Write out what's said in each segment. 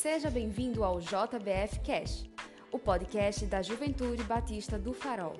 Seja bem-vindo ao JBF Cash, o podcast da Juventude Batista do Farol.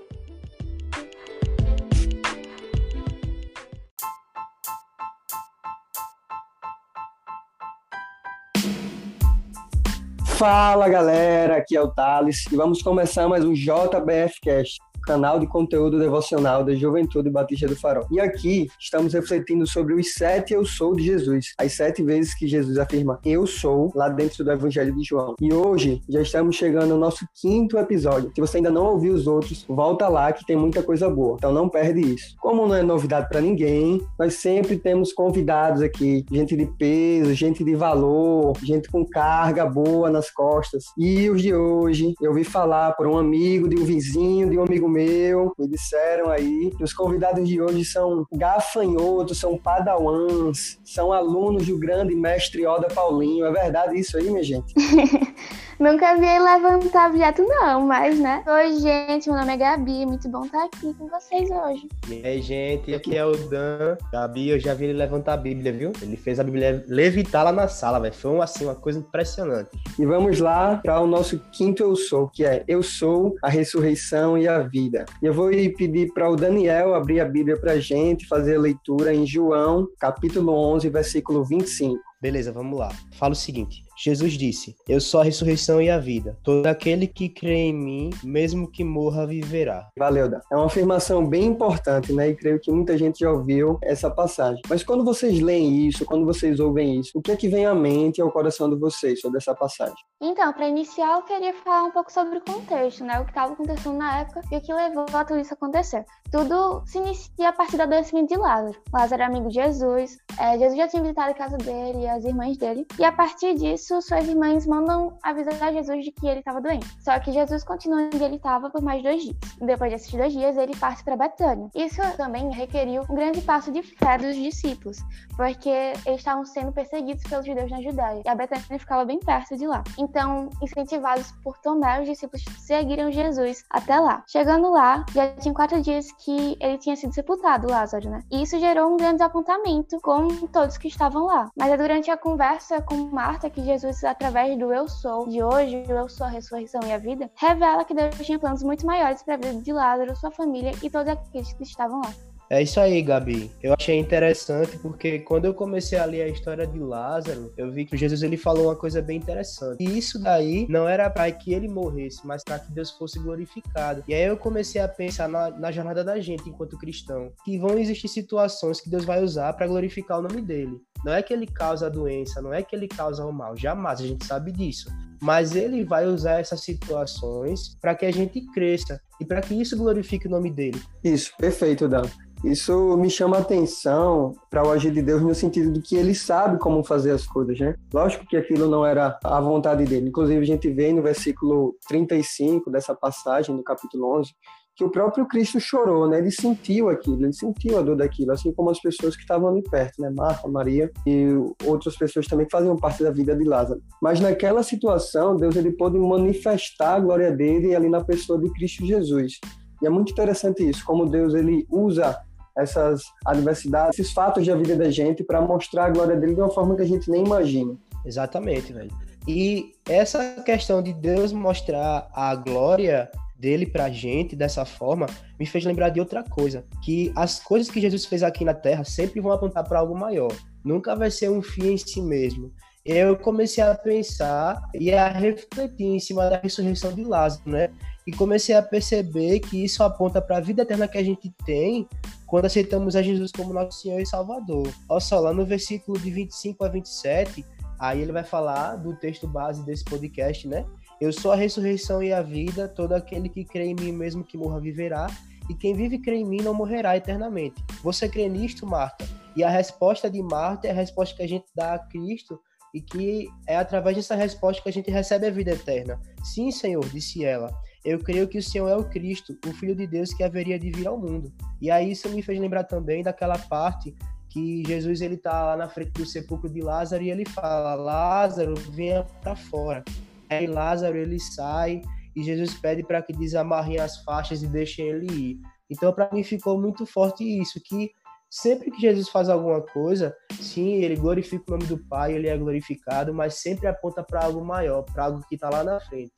Fala galera, aqui é o Thales e vamos começar mais um JBF Cast canal de conteúdo devocional da Juventude Batista do Farol. E aqui estamos refletindo sobre os sete eu sou de Jesus, as sete vezes que Jesus afirma eu sou lá dentro do Evangelho de João. E hoje já estamos chegando ao nosso quinto episódio. Se você ainda não ouviu os outros, volta lá que tem muita coisa boa. Então não perde isso. Como não é novidade para ninguém, nós sempre temos convidados aqui, gente de peso, gente de valor, gente com carga boa nas costas. E os de hoje, eu ouvi falar por um amigo, de um vizinho, de um amigo meu meu, me disseram aí que os convidados de hoje são gafanhotos, são padawans, são alunos do grande mestre Oda Paulinho. É verdade isso aí, minha gente? Nunca vi ele levantar objeto, não, mas, né? Oi, gente, meu nome é Gabi, muito bom estar aqui com vocês hoje. E aí, gente, aqui é o Dan. Gabi, eu já vi ele levantar a Bíblia, viu? Ele fez a Bíblia levitar lá na sala, velho. Foi, assim, uma coisa impressionante. E vamos lá para o nosso quinto Eu Sou, que é Eu Sou a Ressurreição e a Vida. E eu vou pedir para o Daniel abrir a Bíblia para gente, fazer a leitura em João, capítulo 11, versículo 25. Beleza, vamos lá. Fala o seguinte: Jesus disse: Eu sou a ressurreição e a vida. Todo aquele que crê em mim, mesmo que morra, viverá. Valeu, Dan. É uma afirmação bem importante, né? E creio que muita gente já ouviu essa passagem. Mas quando vocês leem isso, quando vocês ouvem isso, o que é que vem à mente e ao coração de vocês sobre essa passagem? Então, para iniciar, eu queria falar um pouco sobre o contexto, né? O que estava acontecendo na época e o que levou a tudo isso acontecer. Tudo se inicia a partir do adoecimento de Lázaro. Lázaro é amigo de Jesus, é, Jesus já tinha visitado a casa dele e as irmãs dele, e a partir disso, suas irmãs mandam avisar Jesus de que ele estava doente. Só que Jesus continua onde ele estava por mais dois dias. Depois desses dois dias, ele parte para Betânia. Isso também requeriu um grande passo de fé dos discípulos, porque eles estavam sendo perseguidos pelos judeus na Judéia, e a Betânia ficava bem perto de lá. Então, incentivados por Tomé, os discípulos seguiram Jesus até lá. Chegando lá, já tinha quatro dias que ele tinha sido sepultado, Lázaro, né? E isso gerou um grande desapontamento com todos que estavam lá. Mas é durante a conversa com Marta que Jesus, através do Eu Sou de hoje, o Eu Sou a Ressurreição e a Vida, revela que Deus tinha planos muito maiores para a vida de Lázaro, sua família e todos aqueles que estavam lá. É isso aí, Gabi. Eu achei interessante porque quando eu comecei a ler a história de Lázaro, eu vi que Jesus ele falou uma coisa bem interessante. E isso daí não era para que ele morresse, mas para que Deus fosse glorificado. E aí eu comecei a pensar na, na, jornada da gente enquanto cristão, que vão existir situações que Deus vai usar para glorificar o nome dele. Não é que ele causa a doença, não é que ele causa o mal, jamais, a gente sabe disso. Mas ele vai usar essas situações para que a gente cresça e para que isso glorifique o nome dele. Isso, perfeito, Dan. Isso me chama a atenção para o agir de Deus no sentido de que ele sabe como fazer as coisas, né? Lógico que aquilo não era a vontade dele. Inclusive, a gente vê no versículo 35 dessa passagem, do capítulo 11, que o próprio Cristo chorou, né? Ele sentiu aquilo, ele sentiu a dor daquilo, assim como as pessoas que estavam ali perto, né? Marta, Maria e outras pessoas também que faziam parte da vida de Lázaro. Mas naquela situação, Deus ele pôde manifestar a glória dele ali na pessoa de Cristo Jesus. E é muito interessante isso, como Deus ele usa essas adversidades, esses fatos da vida da gente para mostrar a glória dele de uma forma que a gente nem imagina. Exatamente, velho. E essa questão de Deus mostrar a glória dele pra gente dessa forma me fez lembrar de outra coisa, que as coisas que Jesus fez aqui na terra sempre vão apontar para algo maior. Nunca vai ser um fim em si mesmo. Eu comecei a pensar e a refletir em cima da ressurreição de Lázaro, né? E comecei a perceber que isso aponta para a vida eterna que a gente tem quando aceitamos a Jesus como nosso Senhor e Salvador. Olha só, lá no versículo de 25 a 27, aí ele vai falar do texto base desse podcast, né? Eu sou a ressurreição e a vida, todo aquele que crê em mim mesmo que morra viverá, e quem vive e crê em mim não morrerá eternamente. Você crê nisto, Marta? E a resposta de Marta é a resposta que a gente dá a Cristo e que é através dessa resposta que a gente recebe a vida eterna. Sim, Senhor, disse ela. Eu creio que o Senhor é o Cristo, o Filho de Deus que haveria de vir ao mundo. E aí isso me fez lembrar também daquela parte que Jesus ele tá lá na frente do sepulcro de Lázaro e ele fala: Lázaro, venha para fora. Aí Lázaro ele sai e Jesus pede para que desamarrem as faixas e deixem ele ir. Então para mim ficou muito forte isso que sempre que Jesus faz alguma coisa, sim, ele glorifica o nome do Pai, ele é glorificado, mas sempre aponta para algo maior, para algo que está lá na frente.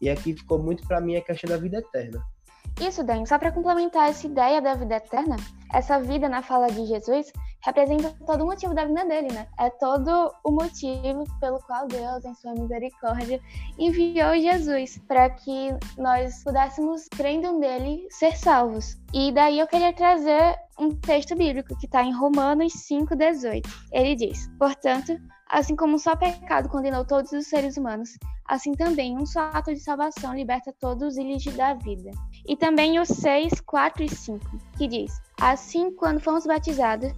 E aqui ficou muito para mim a questão da vida eterna. Isso, Dan, só para complementar essa ideia da vida eterna, essa vida na fala de Jesus representa todo o motivo da vida dele, né? É todo o motivo pelo qual Deus, em sua misericórdia, enviou Jesus para que nós pudéssemos, crendo nele, ser salvos. E daí eu queria trazer um texto bíblico que está em Romanos 5,18. Ele diz: Portanto, assim como um só pecado condenou todos os seres humanos, assim também um só ato de salvação liberta todos eles da vida. E também o 6, 4 e 5, que diz: Assim, quando fomos batizados,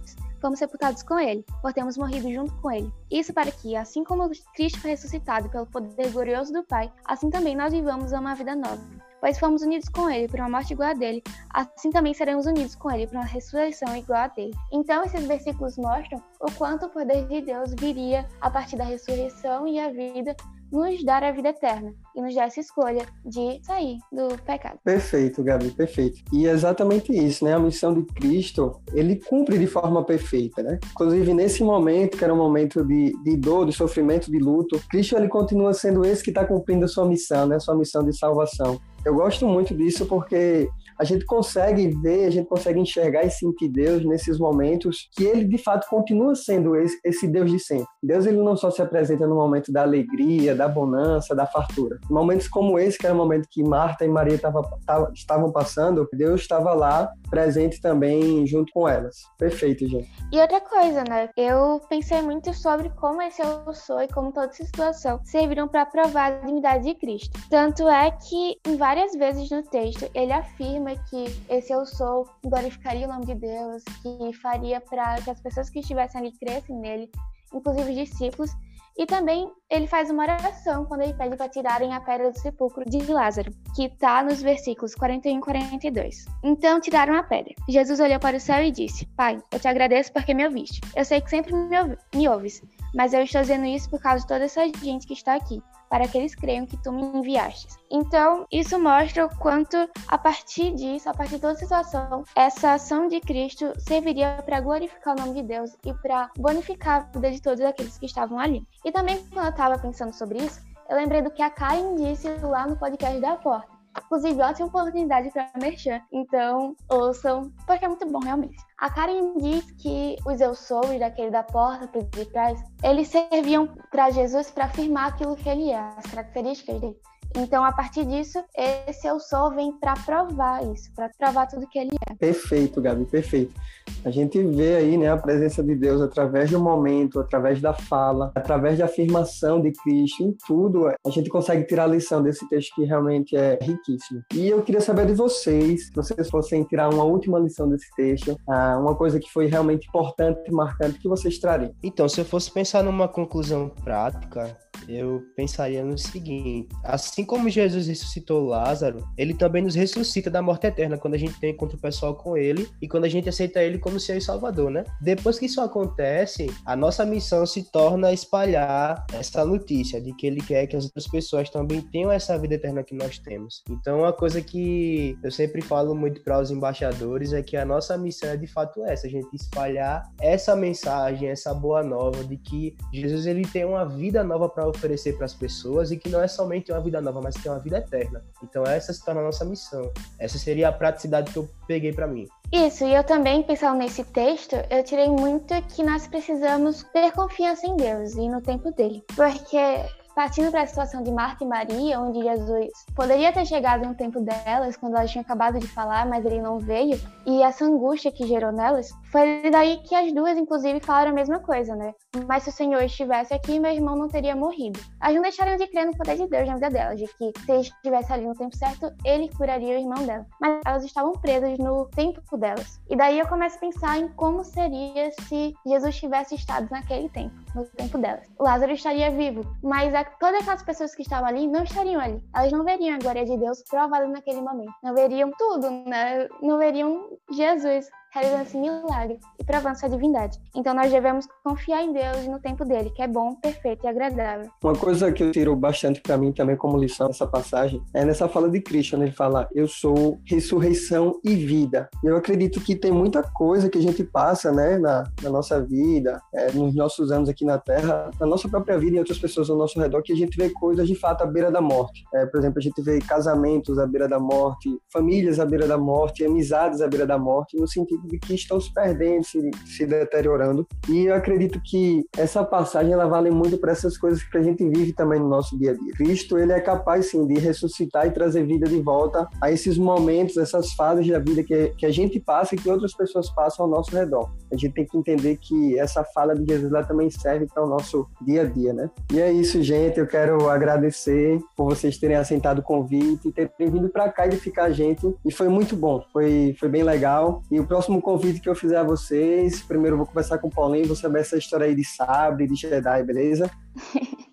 fomos sepultados com ele, por termos morrido junto com ele. Isso para que, assim como Cristo foi ressuscitado pelo poder glorioso do Pai, assim também nós vivamos uma vida nova. Pois fomos unidos com ele por uma morte igual a dele, assim também seremos unidos com ele por uma ressurreição igual a dele. Então, esses versículos mostram o quanto o poder de Deus viria a partir da ressurreição e a vida nos dar a vida eterna e nos dar essa escolha de sair do pecado. Perfeito, Gabi, perfeito. E é exatamente isso, né? A missão de Cristo, ele cumpre de forma perfeita, né? Inclusive, nesse momento, que era um momento de, de dor, de sofrimento, de luto, Cristo, ele continua sendo esse que está cumprindo a sua missão, né? Sua missão de salvação. Eu gosto muito disso porque a gente consegue ver, a gente consegue enxergar e sentir Deus nesses momentos que ele de fato continua sendo esse, esse Deus de sempre. Deus ele não só se apresenta no momento da alegria, da bonança, da fartura. Momentos como esse, que era o momento que Marta e Maria tava, tava, estavam passando, Deus estava lá presente também junto com elas. Perfeito, gente. E outra coisa, né? Eu pensei muito sobre como esse eu sou e como toda essa situação serviram para provar a divindade de Cristo. Tanto é que em várias vezes no texto ele afirma afirma que esse eu sou glorificaria o nome de Deus, que faria para que as pessoas que estivessem ali crescem nele, inclusive os discípulos. E também ele faz uma oração quando ele pede para tirarem a pedra do sepulcro de Lázaro, que está nos versículos 41 e 42. Então tiraram a pedra. Jesus olhou para o céu e disse: Pai, eu te agradeço porque me ouviste. Eu sei que sempre me, ouv me ouves, mas eu estou dizendo isso por causa de toda essa gente que está aqui, para que eles creiam que tu me enviaste. Então, isso mostra o quanto, a partir disso, a partir de toda situação, essa ação de Cristo serviria para glorificar o nome de Deus e para bonificar a vida de todos aqueles que estavam ali. E também, quando eu estava pensando sobre isso, eu lembrei do que a Karen disse lá no podcast da Porta. Inclusive, ótima oportunidade para merchan. Então, ouçam, porque é muito bom, realmente. A Karen diz que os eu sou e daquele da porta, por detrás, eles serviam para Jesus para afirmar aquilo que ele é, as características dele. Então, a partir disso, esse eu sou vem para provar isso, para provar tudo que ele é. Perfeito, Gabi, perfeito. A gente vê aí né, a presença de Deus através do momento, através da fala, através da afirmação de Cristo, em tudo. A gente consegue tirar a lição desse texto que realmente é riquíssimo. E eu queria saber de vocês, se vocês fossem tirar uma última lição desse texto, ah, uma coisa que foi realmente importante e marcante, que vocês trariam? Então, se eu fosse pensar numa conclusão prática, eu pensaria no seguinte: assim como Jesus ressuscitou Lázaro, ele também nos ressuscita da morte eterna quando a gente tem encontro pessoal com ele e quando a gente aceita ele como e Salvador, né? Depois que isso acontece, a nossa missão se torna espalhar essa notícia de que ele quer que as outras pessoas também tenham essa vida eterna que nós temos. Então, uma coisa que eu sempre falo muito para os embaixadores é que a nossa missão é de fato essa, a gente espalhar essa mensagem, essa boa nova de que Jesus ele tem uma vida nova para oferecer para as pessoas e que não é somente uma vida nova, mas que é uma vida eterna. Então essa se torna a nossa missão. Essa seria a praticidade que eu peguei para mim. Isso, e eu também, pensando nesse texto, eu tirei muito que nós precisamos ter confiança em Deus e no tempo dele. Porque partindo para a situação de Marta e Maria, onde Jesus poderia ter chegado no tempo delas, quando elas tinham acabado de falar, mas ele não veio, e essa angústia que gerou nelas, foi daí que as duas, inclusive, falaram a mesma coisa, né? Mas se o Senhor estivesse aqui, meu irmão não teria morrido. Elas não deixaram de crer no poder de Deus na vida delas, de que se ele estivesse ali no tempo certo, ele curaria o irmão dela. Mas elas estavam presas no tempo delas. E daí eu começo a pensar em como seria se Jesus tivesse estado naquele tempo, no tempo delas. Lázaro estaria vivo, mas a todas aquelas pessoas que estavam ali não estariam ali. Elas não veriam a glória de Deus provada naquele momento. Não veriam tudo, né? Não veriam Jesus realizando esse milagre e provando sua divindade. Então nós devemos confiar em Deus e no tempo dele, que é bom, perfeito e agradável. Uma coisa que eu tiro bastante para mim também como lição nessa passagem é nessa fala de Cristo, né? ele fala: Eu sou ressurreição e vida. Eu acredito que tem muita coisa que a gente passa, né, na, na nossa vida, é, nos nossos anos aqui na Terra, na nossa própria vida e outras pessoas ao nosso redor, que a gente vê coisas de fato à beira da morte. É, por exemplo, a gente vê casamentos à beira da morte, famílias à beira da morte, amizades à beira da morte, no sentido de que estão se perdendo, se, se deteriorando. E eu acredito que essa passagem ela vale muito para essas coisas que a gente vive também no nosso dia a dia. Cristo, ele é capaz sim de ressuscitar e trazer vida de volta a esses momentos, essas fases da vida que, que a gente passa e que outras pessoas passam ao nosso redor. A gente tem que entender que essa fala de Jesus lá também serve para o nosso dia a dia, né? E é isso, gente. Eu quero agradecer por vocês terem aceitado o convite terem vindo para cá edificar a gente. E foi muito bom, foi, foi bem legal. E o próximo convite que eu fizer a vocês, primeiro eu vou conversar com o Paulinho, vou saber essa história aí de sabre, de Jedi, beleza?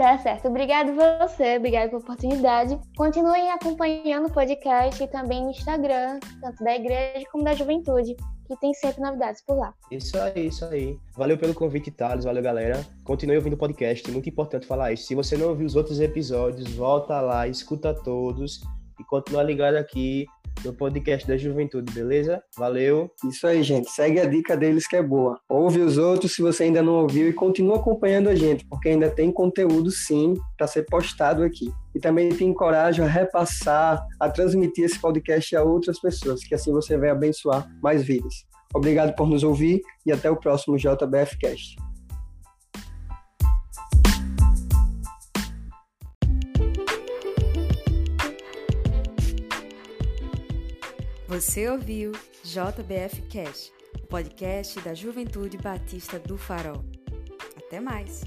Tá certo. Obrigado você, obrigado pela oportunidade. Continuem acompanhando o podcast e também no Instagram, tanto da igreja como da juventude, que tem sempre novidades por lá. Isso aí, isso aí. Valeu pelo convite, Thales. Valeu, galera. Continue ouvindo o podcast. Muito importante falar isso. Se você não ouviu os outros episódios, volta lá, escuta todos e continua ligado aqui do podcast da juventude, beleza? Valeu. Isso aí, gente. Segue a dica deles que é boa. Ouve os outros se você ainda não ouviu e continua acompanhando a gente, porque ainda tem conteúdo sim para ser postado aqui. E também te encorajo a repassar, a transmitir esse podcast a outras pessoas, que assim você vai abençoar mais vidas. Obrigado por nos ouvir e até o próximo JBF Você ouviu JBF Cash, o podcast da Juventude Batista do Farol. Até mais!